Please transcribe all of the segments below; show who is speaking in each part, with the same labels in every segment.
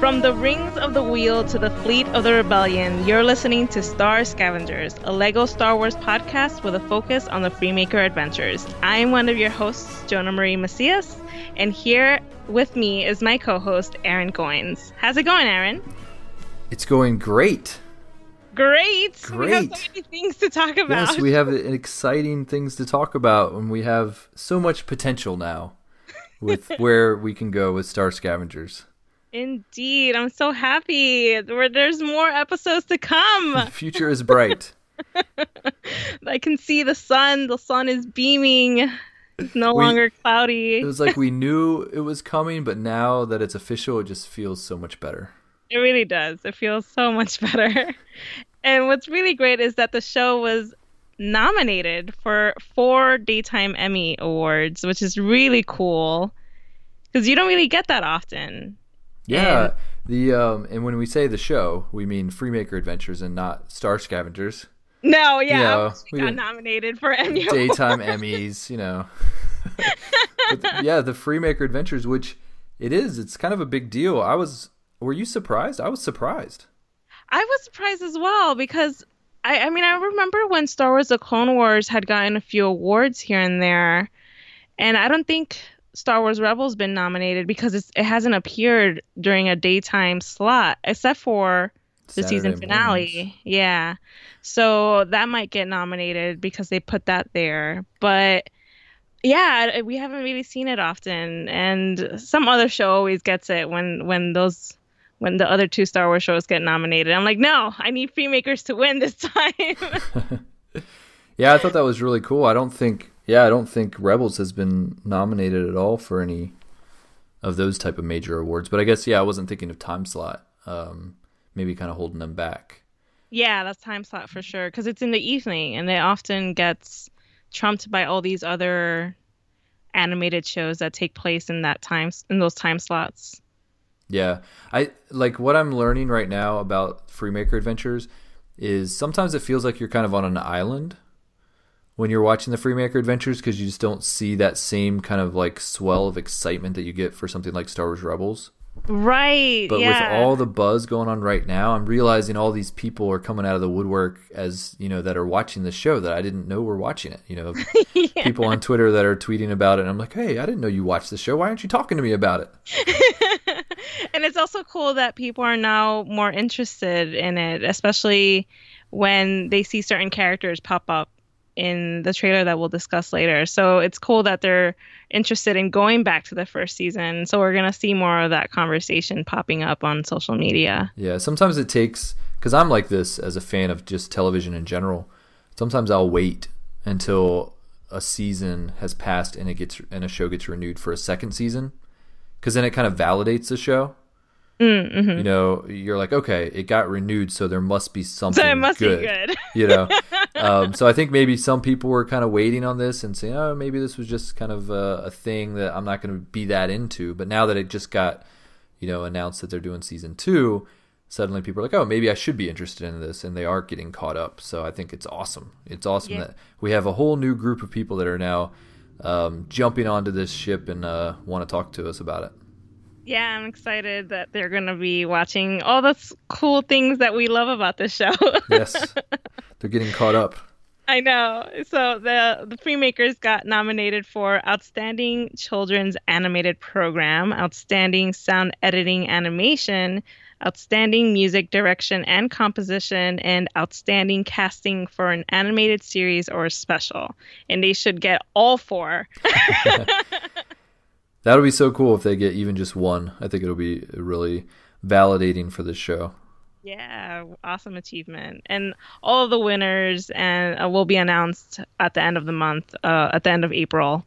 Speaker 1: From the rings of the wheel to the fleet of the rebellion, you're listening to Star Scavengers, a LEGO Star Wars podcast with a focus on the Freemaker adventures. I am one of your hosts, Jonah Marie Macias, and here with me is my co host, Aaron Goins. How's it going, Aaron?
Speaker 2: It's going great.
Speaker 1: Great.
Speaker 2: Great.
Speaker 1: We have so many things to talk about.
Speaker 2: Yes, we have exciting things to talk about, and we have so much potential now with where we can go with Star Scavengers.
Speaker 1: Indeed. I'm so happy. There- There's more episodes to come.
Speaker 2: The future is bright.
Speaker 1: I can see the sun. The sun is beaming. It's no
Speaker 2: We-
Speaker 1: longer cloudy.
Speaker 2: It was like we knew it was coming, but now that it's official, it just feels so much better.
Speaker 1: It really does. It feels so much better. And what's really great is that the show was nominated for four Daytime Emmy Awards, which is really cool because you don't really get that often.
Speaker 2: Yeah.
Speaker 1: And-
Speaker 2: the um, and when we say the show, we mean Freemaker Adventures and not Star Scavengers.
Speaker 1: No, yeah,
Speaker 2: Yeah,
Speaker 1: I wish we
Speaker 2: we
Speaker 1: got nominated for Emmy Awards.
Speaker 2: daytime Emmys, you know. but yeah, the Freemaker Adventures, which it is, it's kind of a big deal. I was, were you surprised? I was surprised.
Speaker 1: I was surprised as well because I, I mean I remember when Star Wars: The Clone Wars had gotten a few awards here and there, and I don't think Star Wars Rebels been nominated because it's, it hasn't appeared during a daytime slot except for the season finale.
Speaker 2: mornings.
Speaker 1: Yeah, so that might get nominated because they put that there, but. Yeah, we haven't really seen it often, and some other show always gets it when when those when the other two Star Wars shows get nominated. I'm like, no, I need Freemakers to win this time.
Speaker 2: Yeah, I thought that was really cool. I don't think, yeah, I don't think Rebels has been nominated at all for any of those type of major awards. But I guess, yeah, I wasn't thinking of time slot. Um, maybe kind of holding them back.
Speaker 1: yeah, that's time slot for sure because it's in the evening and it often gets trumped by all these other animated shows that take place in that time in those time slots.
Speaker 2: Yeah, I like what I'm learning right now about Freemaker Adventures is sometimes it feels like you're kind of on an island when you're watching the Freemaker Adventures because you just don't see that same kind of like swell of excitement that you get for something like Star Wars Rebels.
Speaker 1: Right.
Speaker 2: But
Speaker 1: yeah.
Speaker 2: with all the buzz going on right now, I'm realizing all these people are coming out of the woodwork as you know that are watching the show that I didn't know were watching it. You know,
Speaker 1: Yeah.
Speaker 2: people on Twitter that are tweeting about it. And I'm like, hey, I didn't know you watched the show. Why aren't you talking to me about it?
Speaker 1: and it's also cool that people are now more interested in it, especially when they see certain characters pop up in the trailer that we'll discuss later. So it's cool that they're interested in going back to the first season. So we're going to see more of that conversation popping up on social media.
Speaker 2: Yeah, sometimes it takes because I'm like this as a fan of just television in general. Sometimes I'll wait until a season has passed and it gets and a show gets renewed for a second season because then it kind of validates the show.
Speaker 1: Mm-hmm.
Speaker 2: You know, you're like, okay, it got renewed, so there must be something.
Speaker 1: So it must
Speaker 2: good,
Speaker 1: be good.
Speaker 2: You know, um, so I think maybe some people were kind of waiting on this and saying, oh, maybe this was just kind of a, a thing that I'm not going to be that into. But now that it just got, you know, announced that they're doing season two, suddenly people are like, oh, maybe I should be interested in this, and they are getting caught up. So I think it's awesome. It's awesome
Speaker 1: Yeah.
Speaker 2: that we have a whole new group of people that are now um, jumping onto this ship and uh, want to talk to us about it.
Speaker 1: Yeah, I'm excited that they're going to be watching all the s- cool things that we love about this show.
Speaker 2: Yes, they're getting caught up.
Speaker 1: I know. So the the Freemakers got nominated for Outstanding Children's Animated Program, Outstanding Sound Editing Animation, Outstanding Music Direction and Composition, and Outstanding Casting for an Animated Series or Special. And they should get all four.
Speaker 2: That'll be so cool if they get even just one. I think it'll be really validating for this show.
Speaker 1: Yeah, awesome achievement. And all of the winners and uh, will be announced at the end of the month, uh, at the end of April.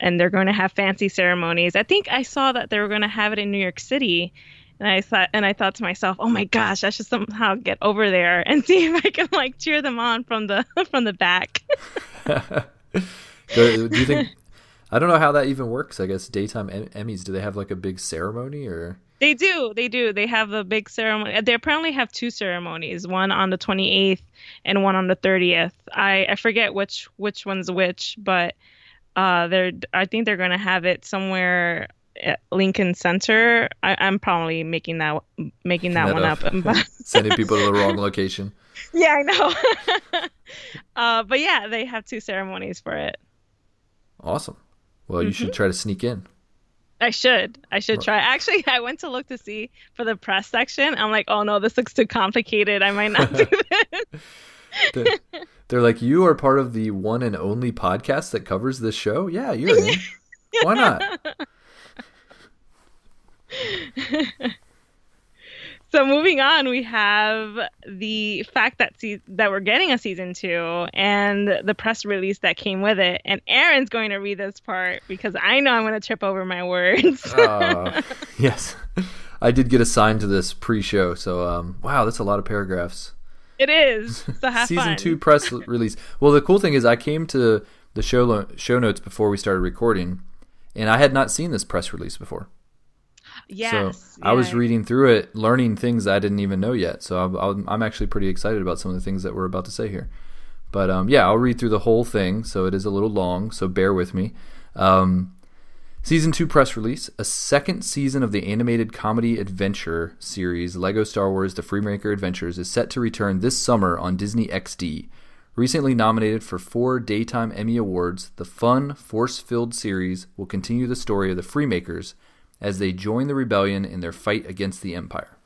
Speaker 1: And they're going to have fancy ceremonies. I think I saw that they were going to have it in New York City. And I thought and I thought to myself, "Oh my gosh, I should somehow get over there and see if I can like cheer them on from the from the back."
Speaker 2: do, do you think? I don't know how that even works. I guess daytime em- Emmys. Do they have like a big ceremony or?
Speaker 1: They do. They do. They have a big ceremony. They apparently have two ceremonies, one on the 28th and one on the 30th. I, I forget which which one's which, but uh they're I think they're going to have it somewhere uh, Lincoln Center. I, I'm probably making that making that,
Speaker 2: That
Speaker 1: one
Speaker 2: up.
Speaker 1: up.
Speaker 2: Sending people to the wrong location.
Speaker 1: yeah, I know. uh, but yeah, they have two ceremonies for it.
Speaker 2: Awesome. Well, you
Speaker 1: Mm-hmm.
Speaker 2: should try to sneak in.
Speaker 1: I should. I should try. Actually, I went to look to see for the press section. I'm like, oh no, this looks too complicated. I might not do this.
Speaker 2: They're, they're like, you are part of the one and only podcast that covers this show. Yeah, you're in. Why not?
Speaker 1: So moving on, we have the fact that se- that we're getting a season two and the press release that came with it. And Aaron's going to read this part because I know I'm going to trip over my words.
Speaker 2: Uh, yes, I did get assigned to this pre-show, so um, wow, that's a lot of paragraphs.
Speaker 1: it is. So
Speaker 2: Season
Speaker 1: fun.
Speaker 2: two press release. Well, the cool thing is, I came to the show lo- show notes before we started recording, and I had not seen this press release before.
Speaker 1: Yes.
Speaker 2: So I was reading through it, learning things I didn't even know yet. So I'm, I'm, I'm actually pretty excited about some of the things that we're about to say here. But um, yeah, I'll read through the whole thing. So it is a little long. So bear with me. Um, season two press release: a second season of the animated comedy adventure series Lego Star Wars: The Freemaker Adventures is set to return this summer on Disney XD. Recently nominated for four Daytime Emmy Awards, the fun, force filled series will continue the story of the Freemakers as they join the rebellion in their fight against the Empire.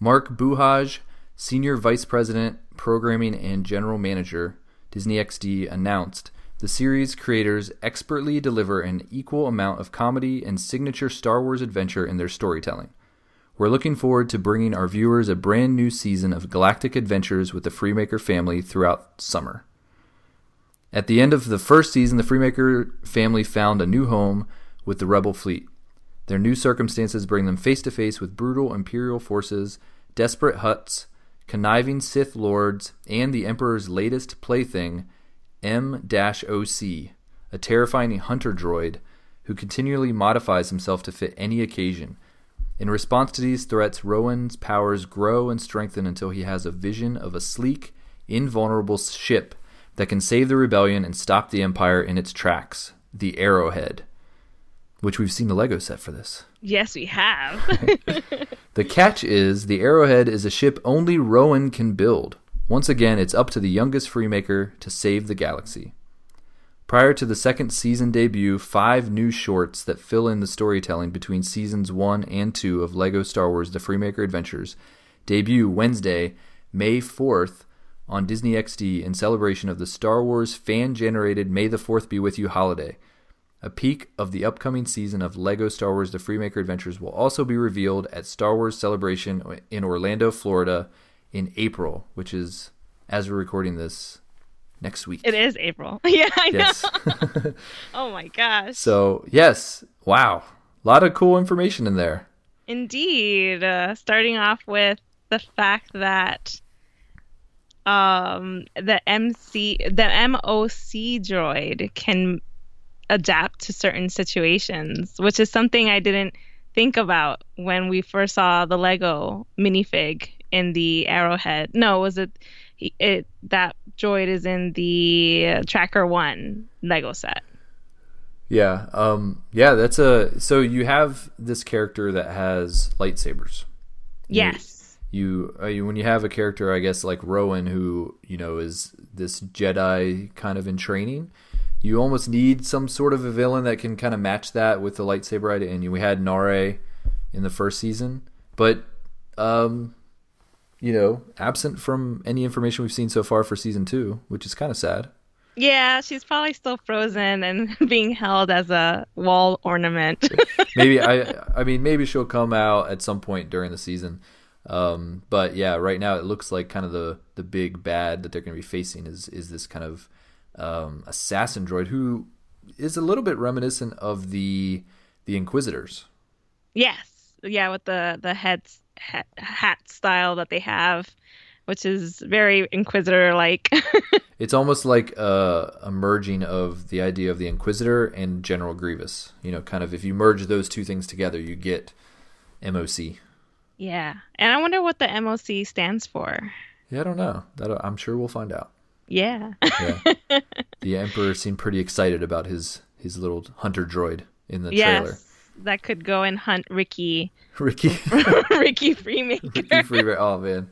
Speaker 2: Mark Buhaj, Senior Vice President, Programming and General Manager, Disney XD, announced the series creators expertly deliver an equal amount of comedy and signature Star Wars adventure in their storytelling. We're looking forward to bringing our viewers a brand new season of galactic adventures with the Freemaker family throughout summer. At the end of the first season, the Freemaker family found a new home with the Rebel fleet. Their new circumstances bring them face to face with brutal Imperial forces, desperate Hutts, conniving Sith lords, and the Emperor's latest plaything, M OC, a terrifying hunter droid who continually modifies himself to fit any occasion. In response to these threats, Rowan's powers grow and strengthen until he has a vision of a sleek, invulnerable ship that can save the rebellion and stop the Empire in its tracks the Arrowhead, which we've seen the Lego set for this.
Speaker 1: Yes, we have.
Speaker 2: The catch is the Arrowhead is a ship only Rowan can build. Once again, it's up to the youngest Freemaker to save the galaxy. Prior to the second season debut, five new shorts that fill in the storytelling between seasons 1 and 2 of LEGO Star Wars The Freemaker Adventures debut Wednesday, May 4th on Disney XD in celebration of the Star Wars fan generated May the 4th Be With You holiday. A peek of the upcoming season of LEGO Star Wars The Freemaker Adventures will also be revealed at Star Wars Celebration in Orlando, Florida in April, which is, as we're recording this, next week.
Speaker 1: it is April. Yeah, I
Speaker 2: Yes.
Speaker 1: know. Oh my gosh.
Speaker 2: so, yes. Wow. A lot of cool information in there.
Speaker 1: Indeed. Uh, starting off with the fact that um, the MC, the MOC droid can adapt to certain situations, which is something I didn't think about when we first saw the Lego minifig in the Arrowhead. No, was it? It that droid is in the Tracker One Lego set.
Speaker 2: Yeah. Um yeah, that's a so you have this character that has lightsabers. You-
Speaker 1: Yes.
Speaker 2: you, uh, you when you have a character i guess like rowan who you know is this jedi kind of in training you almost need some sort of a villain that can kind of match that with the lightsaber idea and we had Naare in the first season. But um you know absent from any information we've seen so far for season two which is kind of sad.
Speaker 1: Yeah, she's probably still frozen and being held as a wall ornament.
Speaker 2: maybe i i mean maybe she'll come out at some point during the season. Um but yeah right now it looks like kind of the the big bad that they're going to be facing is is this kind of um assassin droid who is a little bit reminiscent of the the inquisitors.
Speaker 1: Yes, yeah, with the the heads hat, hat style that they have, which is very Inquisitor like.
Speaker 2: it's almost like a, a merging of the idea of the inquisitor and general grievous. You know kind of if you merge those two things together you get moc
Speaker 1: yeah, and I wonder what the MOC stands for.
Speaker 2: yeah i don't know. That i'm sure we'll find out
Speaker 1: Yeah.
Speaker 2: Yeah. the emperor seemed pretty excited about his his little hunter droid in the trailer.
Speaker 1: yes. that could go and hunt Ricky.
Speaker 2: Ricky.
Speaker 1: Ricky Freemaker.
Speaker 2: Ricky Freemaker. Oh man,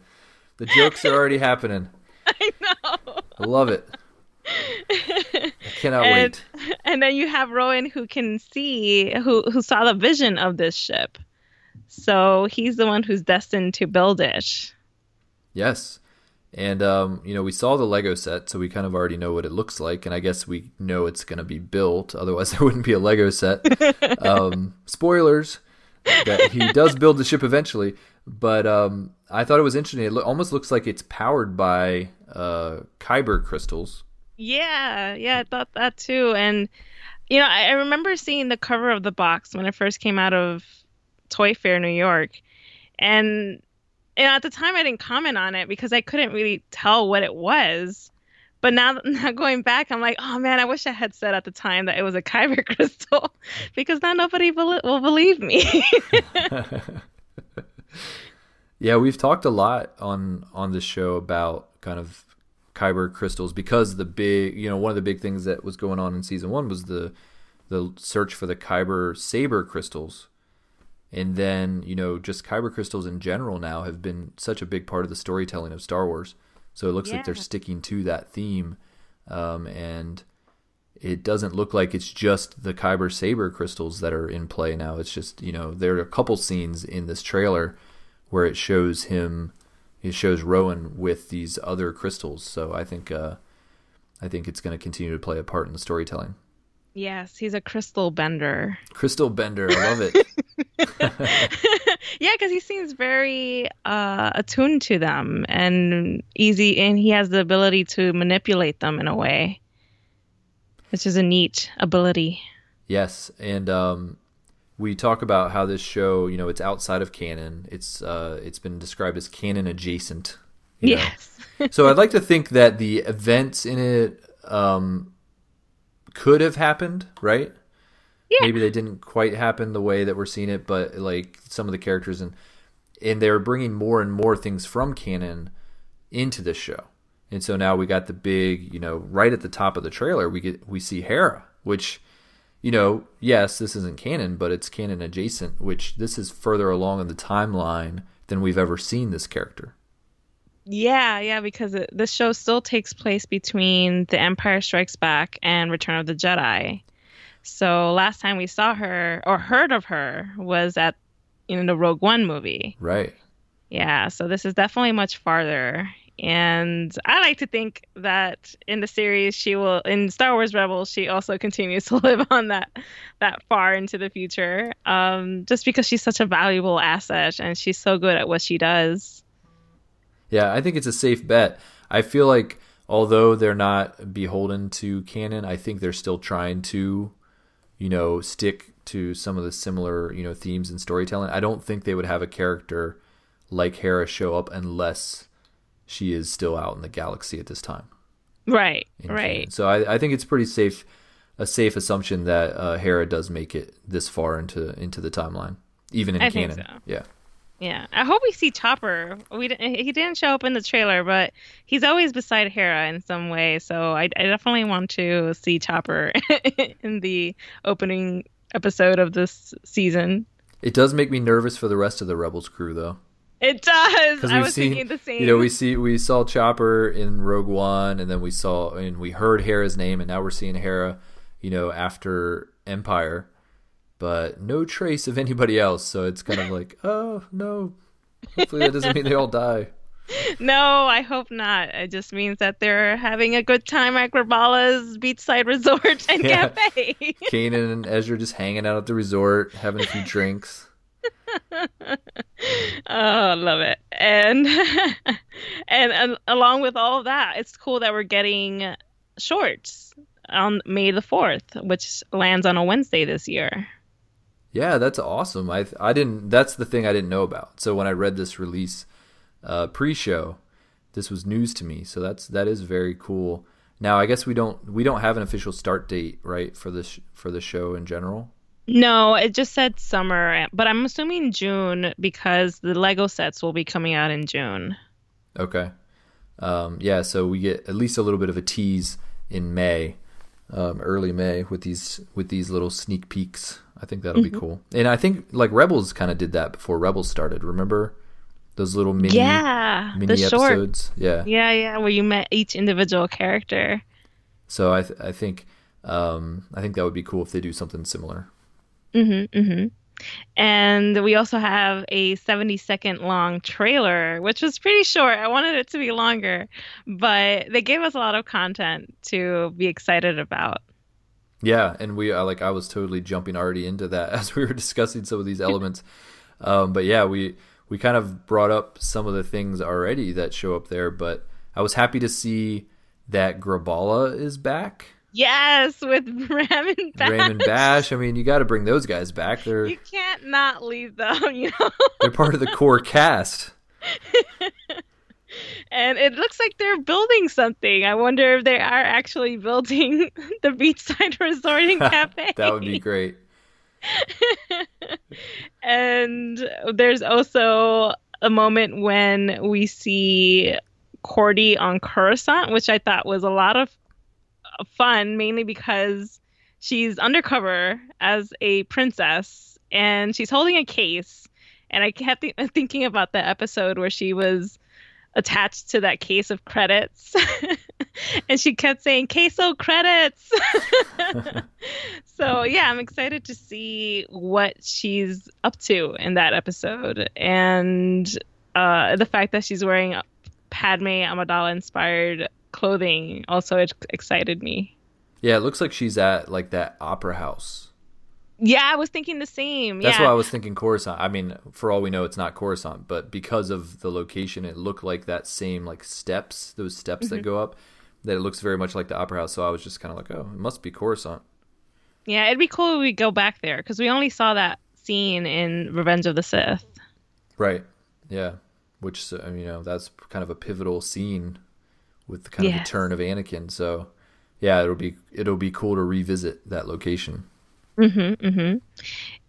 Speaker 2: the jokes are already happening.
Speaker 1: I know.
Speaker 2: I love it. I cannot
Speaker 1: and,
Speaker 2: wait.
Speaker 1: And then you have Rowan who can see who who saw the vision of this ship. So he's the one who's destined to build it.
Speaker 2: Yes. And um, you know, we saw the Lego set, so we kind of already know what it looks like, and I guess we know it's going to be built. Otherwise, there wouldn't be a Lego set. um, spoilers that he does build the ship eventually, but um, I thought it was interesting. It lo- almost looks like it's powered by uh, Kyber crystals.
Speaker 1: Yeah, yeah, I thought that too. And you know, I, I remember seeing the cover of the box when it first came out of Toy Fair New York, and and at the time I didn't comment on it because I couldn't really tell what it was. But now, now going back, I'm like, oh man, I wish I had said at the time that it was a Kyber crystal, because now nobody will, will believe me.
Speaker 2: yeah, we've talked a lot on on this show about kind of Kyber crystals because the big, you know, one of the big things that was going on in season one was the the search for the Kyber saber crystals, and then you know just Kyber crystals in general now have been such a big part of the storytelling of Star Wars. So it looks yeah. like they're sticking to that theme, um, and it doesn't look like it's just the Kyber saber crystals that are in play now. It's just you know there are a couple scenes in this trailer where it shows him, it shows Rowan with these other crystals. So I think uh, I think it's going to continue to play a part in the storytelling.
Speaker 1: Yes, he's a crystal bender.
Speaker 2: Crystal bender, I love it.
Speaker 1: yeah, because he seems very uh, attuned to them and easy, and he has the ability to manipulate them in a way, which is a neat ability.
Speaker 2: Yes, and um, we talk about how this show, you know, it's outside of canon. It's uh, it's been described as canon adjacent.
Speaker 1: Yes.
Speaker 2: so I'd like to think that the events in it um, could have happened, right?
Speaker 1: Yeah.
Speaker 2: Maybe they didn't quite happen the way that we're seeing it, but like some of the characters and and they're bringing more and more things from canon into this show. And so now we got the big, you know, right at the top of the trailer, we get we see Hera, which you know, yes, this isn't canon, but it's canon adjacent, which this is further along in the timeline than we've ever seen this character.
Speaker 1: Yeah, yeah, because it, this show still takes place between The Empire Strikes Back and Return of the Jedi. So last time we saw her or heard of her was at in the Rogue One movie.
Speaker 2: Right.
Speaker 1: Yeah, so this is definitely much farther. And I like to think that in the series she will in Star Wars Rebels she also continues to live on that that far into the future. Um, just because she's such a valuable asset and she's so good at what she does.
Speaker 2: Yeah, I think it's a safe bet. I feel like although they're not beholden to canon, I think they're still trying to, you know, stick to some of the similar, you know, themes and storytelling. I don't think they would have a character like Hera show up unless she is still out in the galaxy at this time.
Speaker 1: Right. Right. Canon.
Speaker 2: So I, I think it's pretty safe a safe assumption that uh, Hera does make it this far into into the timeline, even in
Speaker 1: I
Speaker 2: canon.
Speaker 1: So.
Speaker 2: Yeah.
Speaker 1: Yeah, I hope we see Chopper. We he didn't show up in the trailer, but he's always beside Hera in some way. So I, I definitely want to see Chopper in the opening episode of this season.
Speaker 2: It does make me nervous for the rest of the Rebels crew, though.
Speaker 1: It does. I was seen, thinking the same.
Speaker 2: You know, we see we saw Chopper in Rogue One, and then we saw and we heard Hera's name, and now we're seeing Hera. You know, after Empire but no trace of anybody else. So it's kind of like, oh no. Hopefully that doesn't mean they all die.
Speaker 1: No, I hope not. It just means that they're having a good time at Graballa's beachside resort and yeah. cafe.
Speaker 2: Kanan and Ezra just hanging out at the resort, having a few drinks.
Speaker 1: oh, love it. And, and and along with all of that, it's cool that we're getting shorts on May the 4th, which lands on a Wednesday this year.
Speaker 2: Yeah, that's awesome. I I didn't. That's the thing I didn't know about. So when I read this release uh, pre-show, this was news to me. So that's that is very cool. Now I guess we don't we don't have an official start date, right, for this for the show in general.
Speaker 1: No, it just said summer, but I'm assuming June because the Lego sets will be coming out in June.
Speaker 2: Okay. Um, yeah, so we get at least a little bit of a tease in May, um, early May, with these with these little sneak peeks I think that'll mm-hmm. be cool. And I think like Rebels kind of did that before Rebels started. Remember those little mini
Speaker 1: yeah
Speaker 2: mini episodes? Short, yeah,
Speaker 1: yeah, yeah, where you met each individual character.
Speaker 2: So I th- I think um, I think that would be cool if they do something similar.
Speaker 1: Mm-hmm. Mm-hmm. And we also have a 70 second long trailer, which was pretty short. I wanted it to be longer, but they gave us a lot of content to be excited about.
Speaker 2: Yeah, and we uh, like I was totally jumping already into that as we were discussing some of these elements. um, but yeah, we we kind of brought up some of the things already that show up there, but I was happy to see that Graballa is back.
Speaker 1: Yes, with Raymond Bash.
Speaker 2: Raymond Bash. I mean, you got to bring those guys back. They're
Speaker 1: you can't not leave them. You know,
Speaker 2: they're part of the core cast.
Speaker 1: And it looks like they're building something. I wonder if they are actually building the beachside resort and cafe.
Speaker 2: that would be great.
Speaker 1: and there's also a moment when we see Kordi on Coruscant, which I thought was a lot of fun, mainly because she's undercover as a princess and she's holding a case. And I kept th- thinking about the episode where she was attached to that case of credits. and she kept saying queso credits. so yeah, I'm excited to see what she's up to in that episode. And uh, the fact that she's wearing Padme Amidala inspired clothing also excited me.
Speaker 2: Yeah, it looks like she's at like that opera house.
Speaker 1: Yeah, I was thinking the same.
Speaker 2: That's
Speaker 1: yeah.
Speaker 2: why I was thinking Coruscant. I mean, for all we know, it's not Coruscant, but because of the location, it looked like that same like steps, those steps mm-hmm. that go up. That it looks very much like the opera house. So I was just kind of like, oh, it must be Coruscant.
Speaker 1: Yeah, it'd be cool if we go back there because we only saw that scene in Revenge of the Sith.
Speaker 2: Right. Yeah. Which you know that's kind of a pivotal scene with the kind yes. of the turn of Anakin. So yeah, it'll be it'll be cool to revisit that location.
Speaker 1: Mm-hmm, mm-hmm.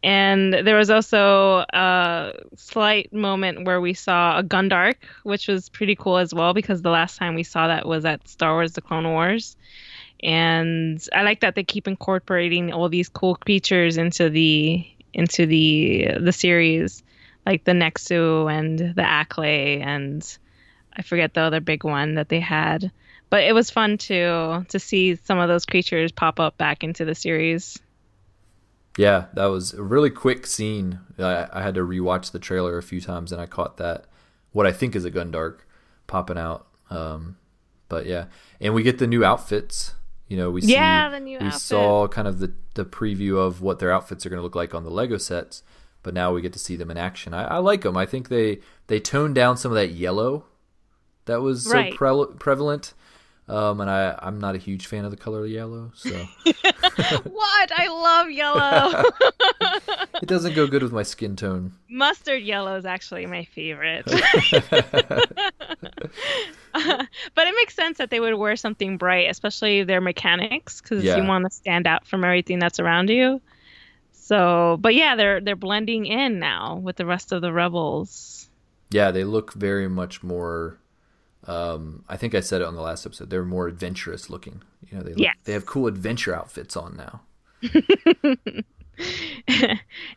Speaker 1: And there was also a slight moment where we saw a Gundark, which was pretty cool as well because the last time we saw that was at Star Wars: The Clone Wars. And I like that they keep incorporating all these cool creatures into the into the the series, like the Nexu and the Acklay and I forget the other big one that they had. But it was fun to to see some of those creatures pop up back into the series.
Speaker 2: Yeah, that was a really quick scene. I, I had to rewatch the trailer a few times, and I caught that what I think is a Gundark popping out. Um, but yeah, and we get the new outfits. You know, we see,
Speaker 1: yeah, the new
Speaker 2: we
Speaker 1: outfit.
Speaker 2: saw kind of the the preview of what their outfits are going to look like on the Lego sets, but now we get to see them in action. I, I like them. I think they they toned down some of that yellow that was right. so pre- prevalent. Um, and I, I'm not a huge fan of the color yellow. So
Speaker 1: what? I love yellow.
Speaker 2: it doesn't go good with my skin tone.
Speaker 1: Mustard yellow is actually my favorite. uh, but it makes sense that they would wear something bright, especially their mechanics, because yeah. you want to stand out from everything that's around you. So, but yeah, they're they're blending in now with the rest of the rebels.
Speaker 2: Yeah, they look very much more um, I think I said it on the last episode. They're more adventurous looking. You know, they look, yes. they have cool adventure outfits on now.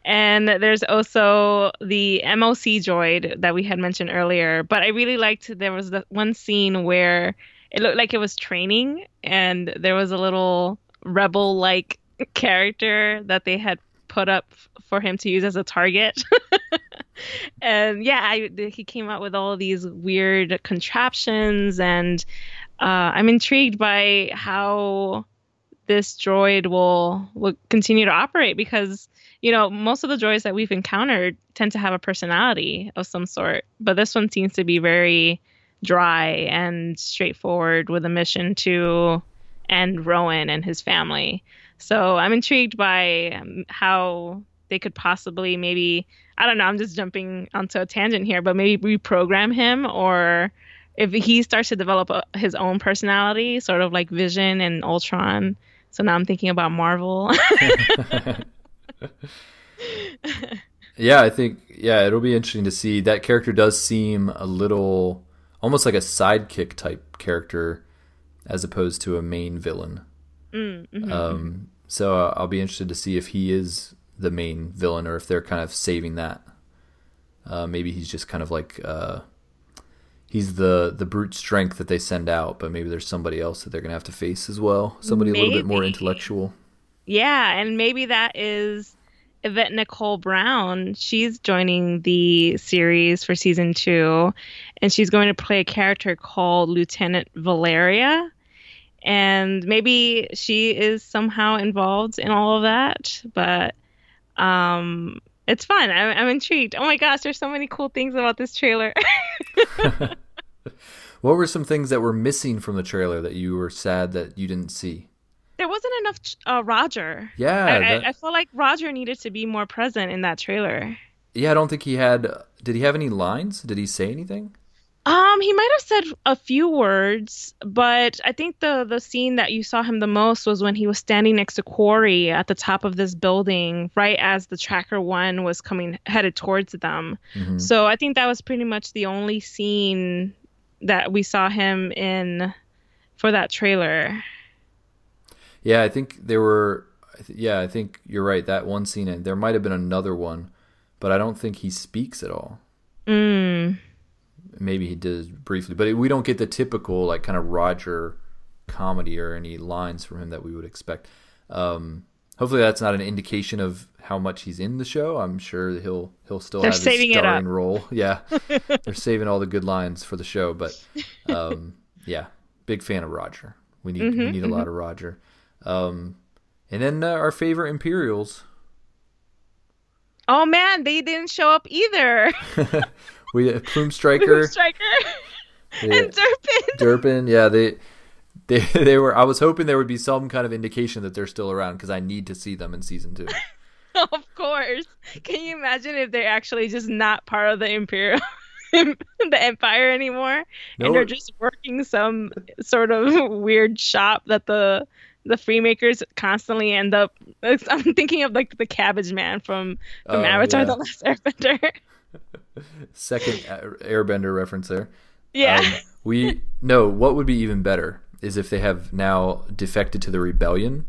Speaker 1: and there's also the MOC droid that we had mentioned earlier. But I really liked there was the one scene where it looked like it was training, and there was a little rebel like character that they had put up for him to use as a target. and yeah, I, he came out with all these weird contraptions, and uh, I'm intrigued by how this droid will will continue to operate because you know most of the droids that we've encountered tend to have a personality of some sort, but this one seems to be very dry and straightforward with a mission to end Rowan and his family. So I'm intrigued by um, how they could possibly maybe I don't know, I'm just jumping onto a tangent here, but maybe reprogram him or if he starts to develop a, his own personality, sort of like Vision and Ultron. So now I'm thinking about Marvel.
Speaker 2: yeah, I think yeah, it'll be interesting to see. That character does seem a little almost like a sidekick type character as opposed to a main villain.
Speaker 1: Mm, mm-hmm.
Speaker 2: Um, so uh, I'll be interested to see if he is the main villain or if they're kind of saving that. Uh, maybe he's just kind of like uh, he's the the brute strength that they send out, but maybe there's somebody else that they're gonna have to face as well. Somebody maybe. a little bit more intellectual.
Speaker 1: Yeah, and maybe that is Yvette Nicole Brown. She's joining the series for season two, and she's going to play a character called Lieutenant Valeria. And maybe she is somehow involved in all of that, but um, it's fun. I'm, I'm intrigued. Oh my gosh, there's so many cool things about this trailer.
Speaker 2: what were some things that were missing from the trailer that you were sad that you didn't see?
Speaker 1: There wasn't enough uh, Roger.
Speaker 2: Yeah,
Speaker 1: I, that... I, I feel like Roger needed to be more present in that trailer.
Speaker 2: Yeah, I don't think he had. Did he have any lines? Did he say anything?
Speaker 1: Um, he might have said a few words, but I think the the scene that you saw him the most was when he was standing next to Quarry at the top of this building, right as the Tracker One was coming headed towards them. Mm-hmm. So I think that was pretty much the only scene that we saw him in for that trailer.
Speaker 2: Yeah, I think there were. Yeah, I think you're right. That one scene, and there might have been another one, but I don't think he speaks at all.
Speaker 1: Mm
Speaker 2: maybe he did briefly, but we don't get the typical like kind of Roger comedy or any lines from him that we would expect. Um, hopefully, that's not an indication of how much he's in the show. I'm sure he'll he'll still
Speaker 1: They're
Speaker 2: have
Speaker 1: his
Speaker 2: starring role. Yeah, they're saving all the good lines for the show, but um, yeah, big fan of Roger. We need mm-hmm, we need a mm-hmm. lot of Roger. Um, and then uh, our favorite Imperials.
Speaker 1: Oh man, they didn't show up either.
Speaker 2: we uh, Plume Striker,
Speaker 1: Plume Striker, yeah. and Durpin.
Speaker 2: Durpin, yeah, they they they were. I was hoping there would be some kind of indication that they're still around because I need to see them in season two.
Speaker 1: of course. Can you imagine if they're actually just not part of the Imperial? the empire anymore no, and they're just working some sort of weird shop that the the freemakers constantly end up i'm thinking of like the cabbage man from from oh, avatar yeah. the last airbender
Speaker 2: Second Airbender reference there.
Speaker 1: Yeah. Um,
Speaker 2: we no. What would be even better is if they have now defected to the rebellion,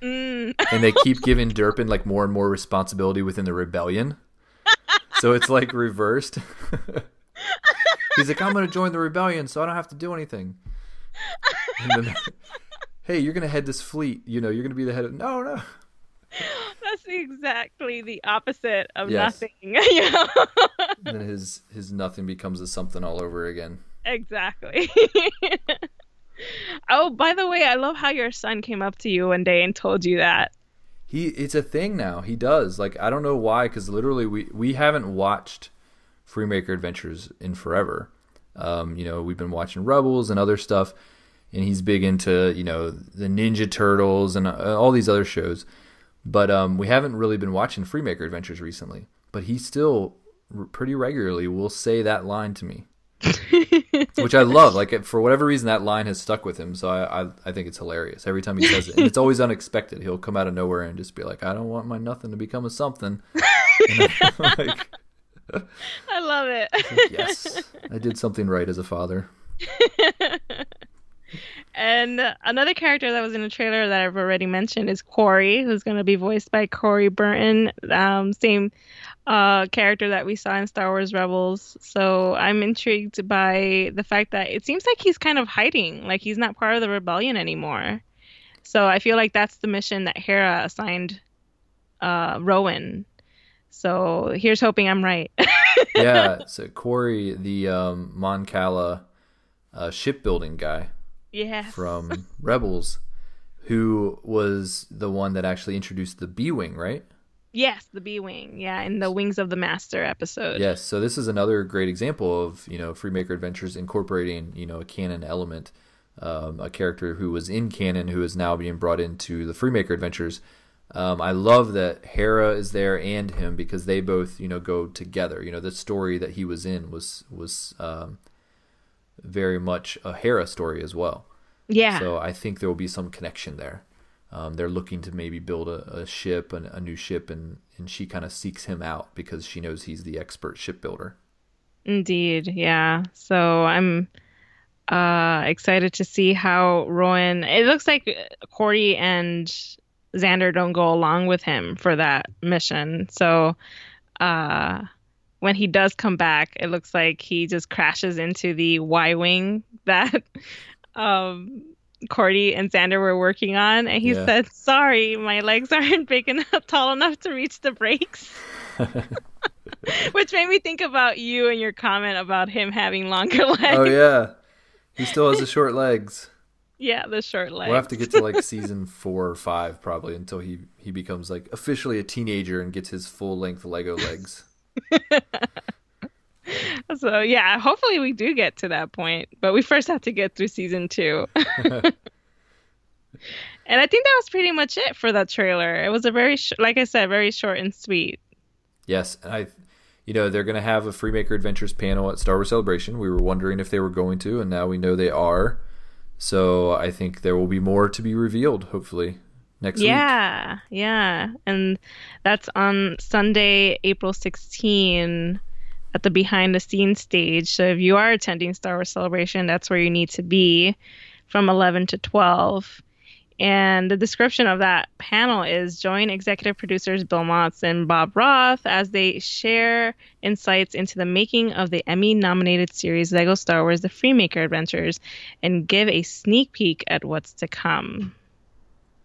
Speaker 1: mm.
Speaker 2: and they keep giving Durpin like more and more responsibility within the rebellion. so it's like reversed. He's like, I'm going to join the rebellion, so I don't have to do anything. Then, hey, you're going to head this fleet. You know, you're going to be the head of. No, no.
Speaker 1: That's exactly the opposite of yes. nothing. you know?
Speaker 2: then his his nothing becomes a something all over again.
Speaker 1: Exactly. oh, by the way, I love how your son came up to you one day and told you that.
Speaker 2: He it's a thing now. He does. Like I don't know why cuz literally we we haven't watched Freemaker Adventures in forever. Um, you know, we've been watching Rebels and other stuff and he's big into, you know, the Ninja Turtles and uh, all these other shows. But um, we haven't really been watching Freemaker Adventures recently. But he still r- pretty regularly will say that line to me, which I love. Like for whatever reason, that line has stuck with him. So I, I, I think it's hilarious every time he says it, and it's always unexpected. He'll come out of nowhere and just be like, "I don't want my nothing to become a something."
Speaker 1: like, I love it.
Speaker 2: Yes, I did something right as a father.
Speaker 1: And another character that was in the trailer that I've already mentioned is Quarrie, who's going to be voiced by Quarrie Burton, um, same uh, character that we saw in Star Wars Rebels. So I'm intrigued by the fact that it seems like he's kind of hiding, like he's not part of the rebellion anymore. So I feel like that's the mission that Hera assigned uh, Rowan. So here's hoping I'm right.
Speaker 2: yeah, so Corey, the um, Mon Cala uh, shipbuilding guy
Speaker 1: yes.
Speaker 2: from Rebels, who was the one that actually introduced the B Wing, right?
Speaker 1: Yes, the B Wing. Yeah, in the Wings of the Master episode.
Speaker 2: Yes, so this is another great example of you know Freemaker Adventures incorporating you know a canon element, um, a character who was in canon who is now being brought into the Freemaker Adventures. Um, I love that Hera is there and him because they both you know go together. You know the story that he was in was was um, very much a Hera story as well.
Speaker 1: Yeah.
Speaker 2: So I think there will be some connection there. Um, they're looking to maybe build a, a ship, a, a new ship, and, and she kind of seeks him out because she knows he's the expert shipbuilder.
Speaker 1: Indeed, yeah. So I'm uh, excited to see how Rowan. It looks like Kordi and Zander don't go along with him for that mission. So uh, when he does come back, it looks like he just crashes into the Y wing that um, Kordi and Zander were working on, and he
Speaker 2: Yeah.
Speaker 1: said, "Sorry, my legs aren't big enough, tall enough to reach the brakes." Which made me think about you and your comment about him having longer legs.
Speaker 2: oh yeah, he still has the short legs.
Speaker 1: Yeah, the short legs.
Speaker 2: We'll have to get to like season four or five probably until he he becomes like officially a teenager and gets his full length Lego legs.
Speaker 1: So yeah, hopefully we do get to that point, but we first have to get through season two. and I think that was pretty much it for that trailer. It was a very, sh- like I said, very short and sweet.
Speaker 2: Yes, I, you know, they're going to have a Freemaker Adventures panel at Star Wars Celebration. We were wondering if they were going to, and now we know they are. So I think there will be more to be revealed. Hopefully next week.
Speaker 1: Yeah, yeah, and that's on Sunday, April 16 at the behind the scenes stage. So if you are attending Star Wars Celebration, that's where you need to be from 11 to 12. And the description of that panel is join executive producers Bill Motz and Bob Roth as they share insights into the making of the Emmy nominated series Lego Star Wars The Freemaker Adventures and give a sneak peek at what's to come.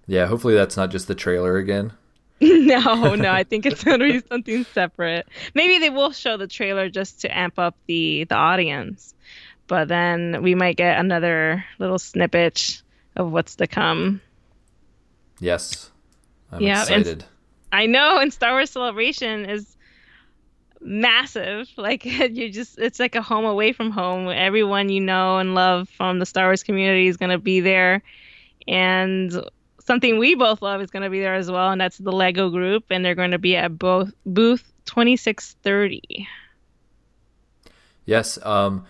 Speaker 2: Yeah, hopefully that's not just the trailer again.
Speaker 1: no, no, I think it's going to be something separate. Maybe they will show the trailer just to amp up the the audience, but then we might get another little snippet of what's to come.
Speaker 2: Yes, I'm
Speaker 1: Yeah,
Speaker 2: excited.
Speaker 1: I know, and Star Wars Celebration is massive. Like you just, it's like a home away from home. Everyone you know and love from the Star Wars community is going to be there, and something we both love is going to be there as well, and that's the Lego Group, and they're going to be at both booth twenty six thirty.
Speaker 2: Yes. Um,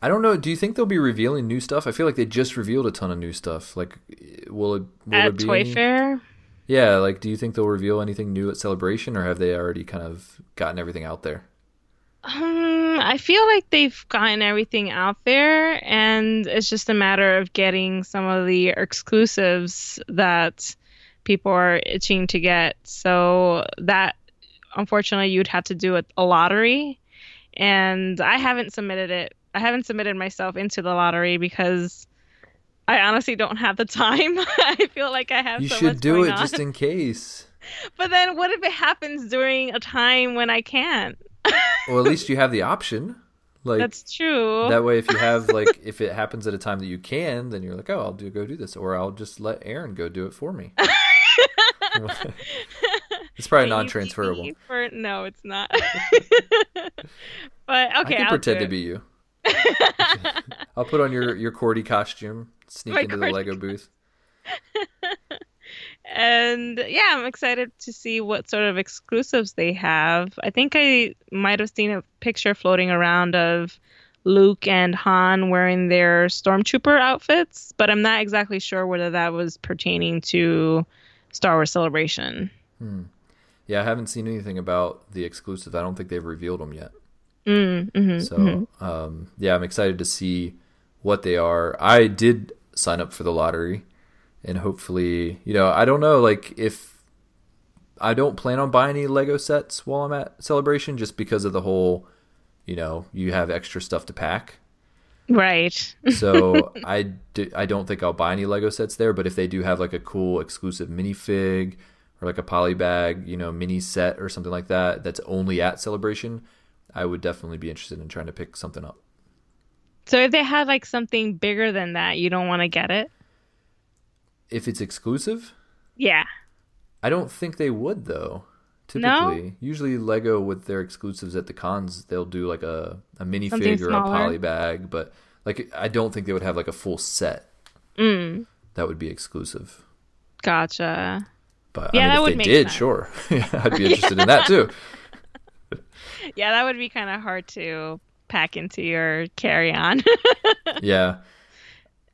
Speaker 2: I don't know. Do you think they'll be revealing new stuff? I feel like they just revealed a ton of new stuff. Like, will it will
Speaker 1: At
Speaker 2: be
Speaker 1: Toy
Speaker 2: any-
Speaker 1: Fair,
Speaker 2: Yeah. Like, do you think they'll reveal anything new at Celebration, or have they already kind of gotten everything out there?
Speaker 1: Um, I feel like they've gotten everything out there, and it's just a matter of getting some of the exclusives that people are itching to get. So that, unfortunately, you'd have to do a, a lottery, and I haven't submitted it. I haven't submitted myself into the lottery because I honestly don't have the time. I feel like I have
Speaker 2: you
Speaker 1: so
Speaker 2: should
Speaker 1: much
Speaker 2: do it
Speaker 1: on.
Speaker 2: just in case.
Speaker 1: But then, what if it happens during a time when I can't?
Speaker 2: Well, at least you have the option. Like
Speaker 1: That's true.
Speaker 2: that way, if you have like if it happens at a time that you can, then you're like, oh, I'll do go do this, or I'll just let Aaron go do it for me. it's probably non-transferable.
Speaker 1: For, no, it's not. but
Speaker 2: I
Speaker 1: okay,
Speaker 2: can
Speaker 1: I'll
Speaker 2: pretend to be you. I'll put on your your Kordi costume, sneak
Speaker 1: My
Speaker 2: into the
Speaker 1: Kordi
Speaker 2: Lego booth.
Speaker 1: And yeah, I'm excited to see what sort of exclusives they have. I think I might have seen a picture floating around of Luke and Han wearing their stormtrooper outfits, but I'm not exactly sure whether that was pertaining to Star Wars Celebration.
Speaker 2: Yeah, I haven't seen anything about the exclusive. I don't think they've revealed them yet.
Speaker 1: Mm, hmm
Speaker 2: So, um, yeah, I'm excited to see what they are. I did sign up for the lottery, and hopefully, you know, I don't know, like if I don't plan on buying any Lego sets while I'm at Celebration, just because of the whole, you know, you have extra stuff to pack.
Speaker 1: Right.
Speaker 2: So I, do, I don't think I'll buy any Lego sets there, but if they do have like a cool exclusive minifig or like a polybag, you know, mini set or something like that that's only at Celebration, I would definitely be interested in trying to pick something up.
Speaker 1: So if they had like something bigger than that, you don't want to get it?
Speaker 2: If it's exclusive,
Speaker 1: Yeah.
Speaker 2: I don't think they would though.
Speaker 1: No?
Speaker 2: Typically, usually Lego with their exclusives at the cons, they'll do like a a minifig or a
Speaker 1: smaller.
Speaker 2: polybag, but like I don't think they would have like a full set
Speaker 1: Mm.
Speaker 2: that would be exclusive.
Speaker 1: Gotcha.
Speaker 2: But
Speaker 1: Yeah,
Speaker 2: I mean,
Speaker 1: that
Speaker 2: if
Speaker 1: would
Speaker 2: they did,
Speaker 1: sense.
Speaker 2: sure, I'd be interested in that too.
Speaker 1: Yeah, that would be kind of hard to pack into your carry-on.
Speaker 2: Yeah,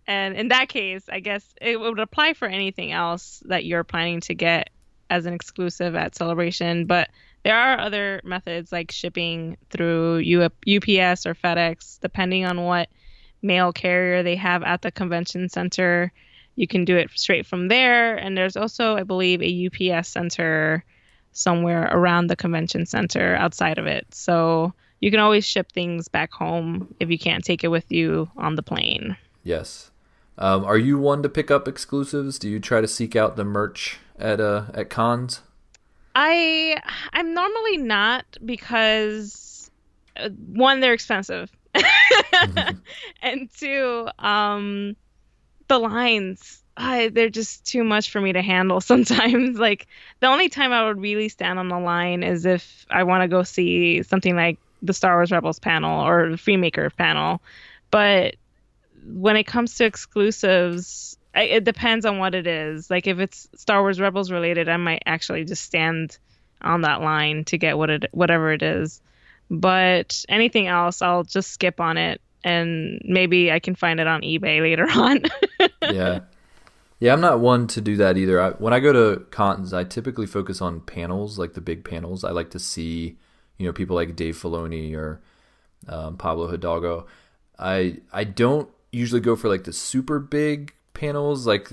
Speaker 1: and in that case, I guess it would apply for anything else that you're planning to get as an exclusive at Celebration, but there are other methods like shipping through U- UPS or FedEx, depending on what mail carrier they have at the convention center. you can do it straight from there. And there's also, I believe, a UPS center somewhere around the convention center outside of it. So you can always ship things back home if you can't take it with you on the plane.
Speaker 2: Yes. Um, are you one to pick up exclusives? Do you try to seek out the merch at uh, at cons?
Speaker 1: I I'm normally not because uh, one they're expensive, mm-hmm. and two um the lines I, they're just too much for me to handle sometimes. Like the only time I would really stand on the line is if I want to go see something like the Star Wars Rebels panel or the Freemaker panel. But when it comes to exclusives, I, it depends on what it is. Like if it's Star Wars Rebels related, I might actually just stand on that line to get what it whatever it is. But anything else, I'll just skip on it and maybe I can find it on eBay later on.
Speaker 2: yeah. Yeah, I'm not one to do that either. I, when I go to cons, I typically focus on panels, like the big panels. I like to see, you know, people like Dave Filoni or um, Pablo Hidalgo. I I don't usually go for like the super big panels, like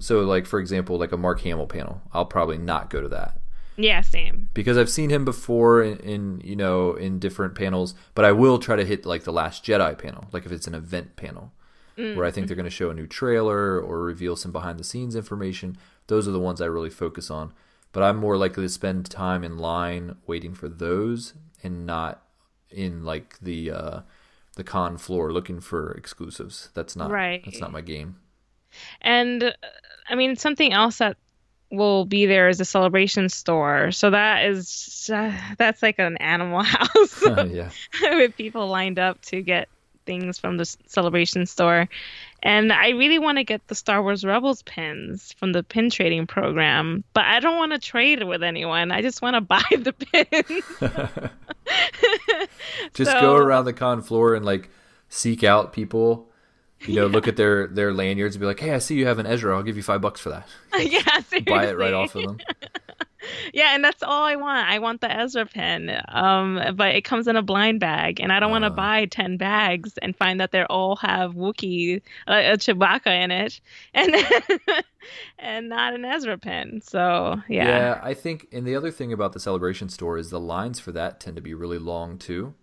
Speaker 2: so, like for example, like a Mark Hamill panel. I'll probably not go to that.
Speaker 1: Yeah, same.
Speaker 2: Because I've seen him before in, in, you know in different panels, but I will try to hit like the Last Jedi panel, like if it's an event panel, mm-hmm. where I think they're going to show a new trailer or reveal some behind the scenes information. Those are the ones I really focus on. But I'm more likely to spend time in line waiting for those, and not in like the uh, the con floor looking for exclusives. That's not right. That's not my game.
Speaker 1: And I mean, something else that will be there is a celebration store. So that is uh, that's like an animal house yeah. with people lined up to get things from the celebration store. And I really want to get the Star Wars Rebels pins from the pin trading program, but I don't want to trade with anyone. I just want to buy the pins.
Speaker 2: just so, go around the con floor and like seek out people you know, yeah. look at their their lanyards and be like, "Hey, I see you have an Ezra. I'll give you five bucks for that."
Speaker 1: yeah, seriously.
Speaker 2: buy it right off of them.
Speaker 1: yeah, and that's all I want. I want the Ezra pen, um, but it comes in a blind bag, and I don't uh, want to buy ten bags and find that they all have Wookiee, uh, a Chewbacca in it, and and not an Ezra pen. So yeah.
Speaker 2: Yeah, I think, and the other thing about the Celebration store is the lines for that tend to be really long too.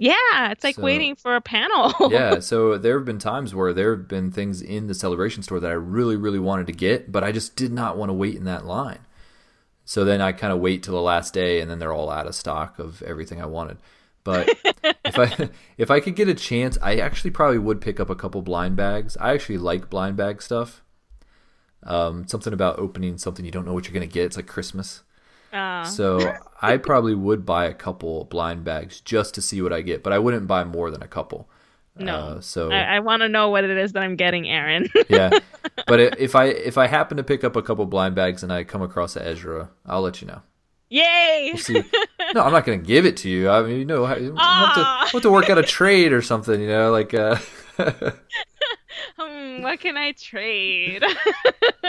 Speaker 1: Yeah, it's like so, waiting for a panel.
Speaker 2: yeah, so there have been times where there have been things in the celebration store that I really, really wanted to get, but I just did not want to wait in that line. So then I kind of wait till the last day, and then they're all out of stock of everything I wanted. But if I if I could get a chance, I actually probably would pick up a couple blind bags. I actually like blind bag stuff. Um, something about opening something you don't know what you're gonna get. It's like Christmas. Uh. So I probably would buy a couple blind bags just to see what I get, but I wouldn't buy more than a couple.
Speaker 1: No, uh, so I, I want to know what it is that I'm getting, Aaron.
Speaker 2: yeah, but if I if I happen to pick up a couple blind bags and I come across a Ezra, I'll let you know.
Speaker 1: Yay!
Speaker 2: We'll no, I'm not going to give it to you. I mean, you know, you have, to, have to work out a trade or something. You know, like. Uh...
Speaker 1: Hmm, what can I trade?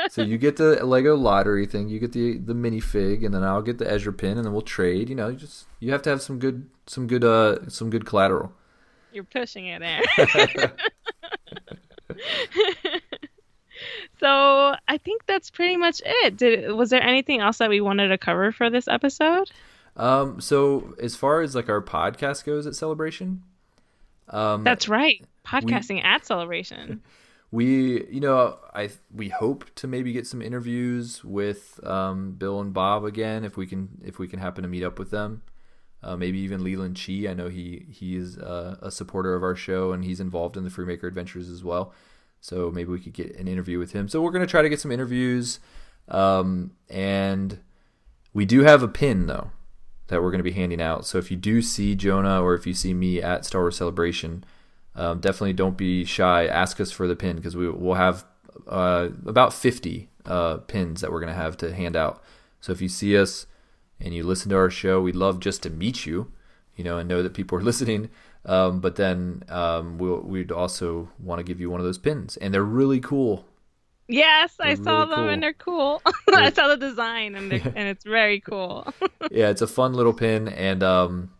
Speaker 2: so you get the Lego lottery thing, you get the the minifig, and then I'll get the Ezra pin, and then we'll trade. You know, you just you have to have some good some good uh some good collateral.
Speaker 1: You're pushing it there. so I think that's pretty much it. Did was there anything else that we wanted to cover for this episode?
Speaker 2: Um, so as far as like our podcast goes at Celebration,
Speaker 1: um, that's right podcasting we, at Celebration.
Speaker 2: We, you know, I we hope to maybe get some interviews with um, Bill and Bob again if we can if we can happen to meet up with them. Uh, maybe even Leland Chee. I know he he is uh, a supporter of our show and he's involved in the Freemaker Adventures as well. So maybe we could get an interview with him. So we're gonna try to get some interviews, um, and we do have a pin though that we're gonna be handing out. So if you do see Jonah or if you see me at Star Wars Celebration, um, definitely don't be shy. Ask us for the pin because we will have uh, about 50 uh, pins that we're going to have to hand out. So if you see us and you listen to our show, we'd love just to meet you, you know, and know that people are listening. Um, but then um, we'll, we'd also want to give you one of those pins, and they're really cool.
Speaker 1: Yes, they're I saw really them cool. and they're cool. I saw the design and and it's very cool.
Speaker 2: yeah, it's a fun little pin, and um,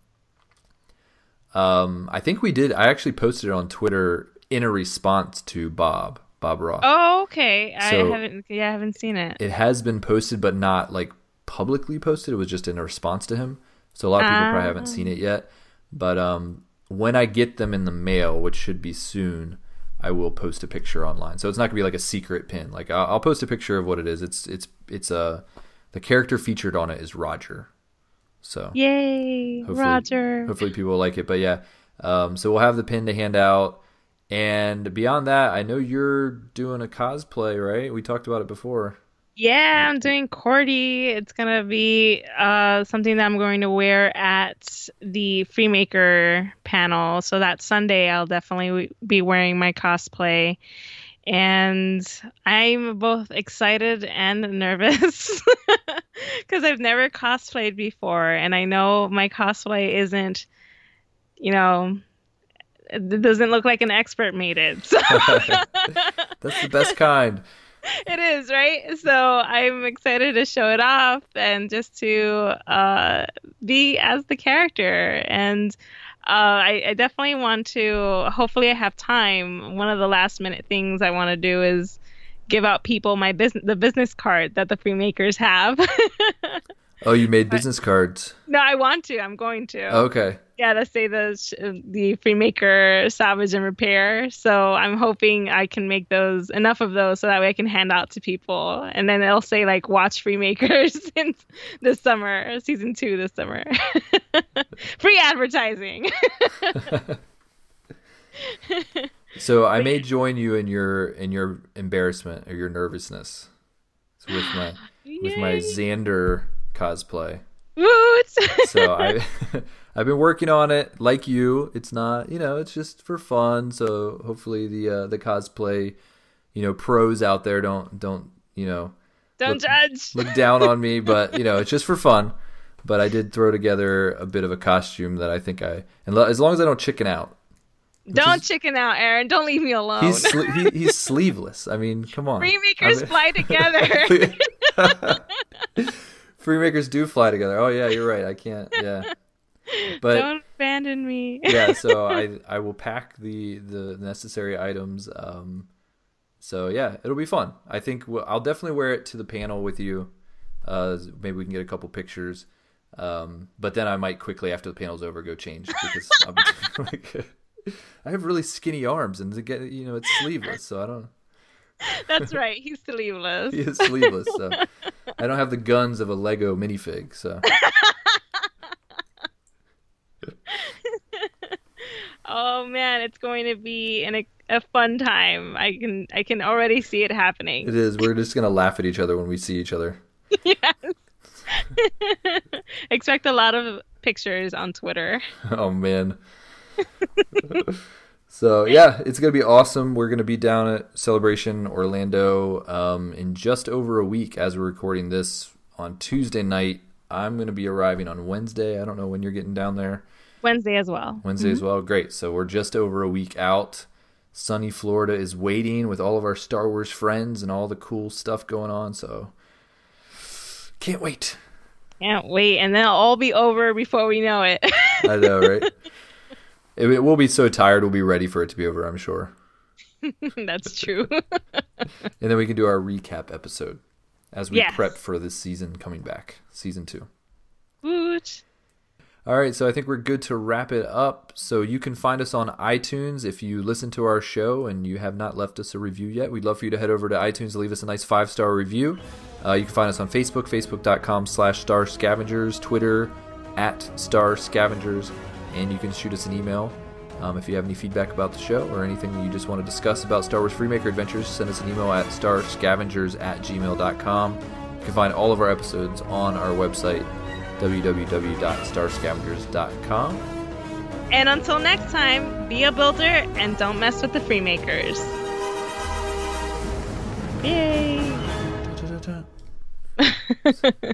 Speaker 2: um, I think we did. I actually posted it on Twitter in a response to Bob Bob Roth.
Speaker 1: Oh, okay.
Speaker 2: So-
Speaker 1: I haven't. Yeah, I haven't seen it.
Speaker 2: It has been posted, but not like publicly posted. It was just in a response to him. So a lot of people probably haven't seen it yet. But um, when I get them in the mail, which should be soon, I will post a picture online. So it's not gonna be like a secret pin. Like I'll, I'll post a picture of what it is. It's it's it's a the character featured on it is Roger. So
Speaker 1: Yay,
Speaker 2: Hopefully-
Speaker 1: Roger.
Speaker 2: hopefully people will like it. But yeah, um, so we'll have the pin to hand out. And beyond that, I know you're doing a cosplay, right? We talked about it before.
Speaker 1: Yeah, I'm doing Kordi. It's gonna be uh, something that I'm going to wear at the Freemaker panel. So that Sunday, I'll definitely be wearing my cosplay. And I'm both excited and nervous because I've never cosplayed before. And I know my cosplay isn't, you know, it doesn't look like an expert made it. So.
Speaker 2: That's the best kind.
Speaker 1: it is right? So i'm excited to show it off and just to uh, be as the character. And uh, I, I definitely want to hopefully i have time. One of the last minute things i want to do is give out people my business the business card that the freemakers have
Speaker 2: Oh, you made business cards.
Speaker 1: no i want to. I'm going to.
Speaker 2: Okay.
Speaker 1: yeah to say the the freemaker salvage and repair. So i'm hoping i can make those enough of those so that way i can hand out to people. And then they'll say like watch freemakers in this summer season two this summer. Free advertising.
Speaker 2: So I may join you in your in your embarrassment or your nervousness with my with my Zander cosplay. So I I've been working on it like you. It's not, you know, it's just for fun. So hopefully the uh, the cosplay, you know, pros out there don't don't, you know,
Speaker 1: don't
Speaker 2: look-
Speaker 1: judge
Speaker 2: look down on me, but you know, it's just for fun. But I did throw together a bit of a costume that I think I and lo- as long as I don't chicken out.
Speaker 1: don't chicken out aaron don't leave me alone
Speaker 2: He's he, he's sleeveless. I mean, come on.
Speaker 1: freemakers
Speaker 2: I mean-
Speaker 1: fly together
Speaker 2: Freemakers do fly together. Oh yeah, you're right. I can't. Yeah. But
Speaker 1: don't abandon me
Speaker 2: yeah, so I I will pack the the necessary items. Um, so yeah, it'll be fun. I think we'll, I'll definitely wear it to the panel with you. Uh, maybe we can get a couple pictures. Um, but then I might quickly after the panel's over go change because I'm like, I have really skinny arms and you know it's sleeveless, so I don't.
Speaker 1: that's right he's sleeveless
Speaker 2: He is sleeveless, so I don't have the guns of a Lego minifig. So
Speaker 1: Oh man, it's going to be an, a fun time. I can I can already see it happening.
Speaker 2: it is. We're just gonna laugh at each other when we see each other.
Speaker 1: yes. Expect a lot of pictures on Twitter.
Speaker 2: Oh man. So yeah, it's gonna be awesome. We're gonna be down at Celebration Orlando um, in just over a week as we're recording this on Tuesday night. I'm gonna be arriving on Wednesday. I don't know when you're getting down there.
Speaker 1: Wednesday as well.
Speaker 2: Wednesday as well. Great. So we're just over a week out. Sunny Florida is waiting with all of our Star Wars friends and all the cool stuff going on. So can't wait.
Speaker 1: Can't wait, and then it'll all be over before we know it.
Speaker 2: I know, right? it, it will be so tired. We'll be ready for it to be over. I'm sure.
Speaker 1: That's true.
Speaker 2: And then we can do our recap episode as we
Speaker 1: Yes.
Speaker 2: prep for this season coming back, season two.
Speaker 1: Woot.
Speaker 2: All right, so I think we're good to wrap it up. So you can find us on iTunes if you listen to our show and you have not left us a review yet. We'd love for you to head over to iTunes and leave us a nice five star review. Uh, you can find us on Facebook, facebook.com slash star scavengers, Twitter at star scavengers, and you can shoot us an email. Um, if you have any feedback about the show or anything you just want to discuss about Star Wars Freemaker Adventures, send us an email at starscavengers at gmail.com. You can find all of our episodes on our website, www.starscavengers.com.
Speaker 1: And until next time, be a builder and don't mess with the Freemakers. Yay!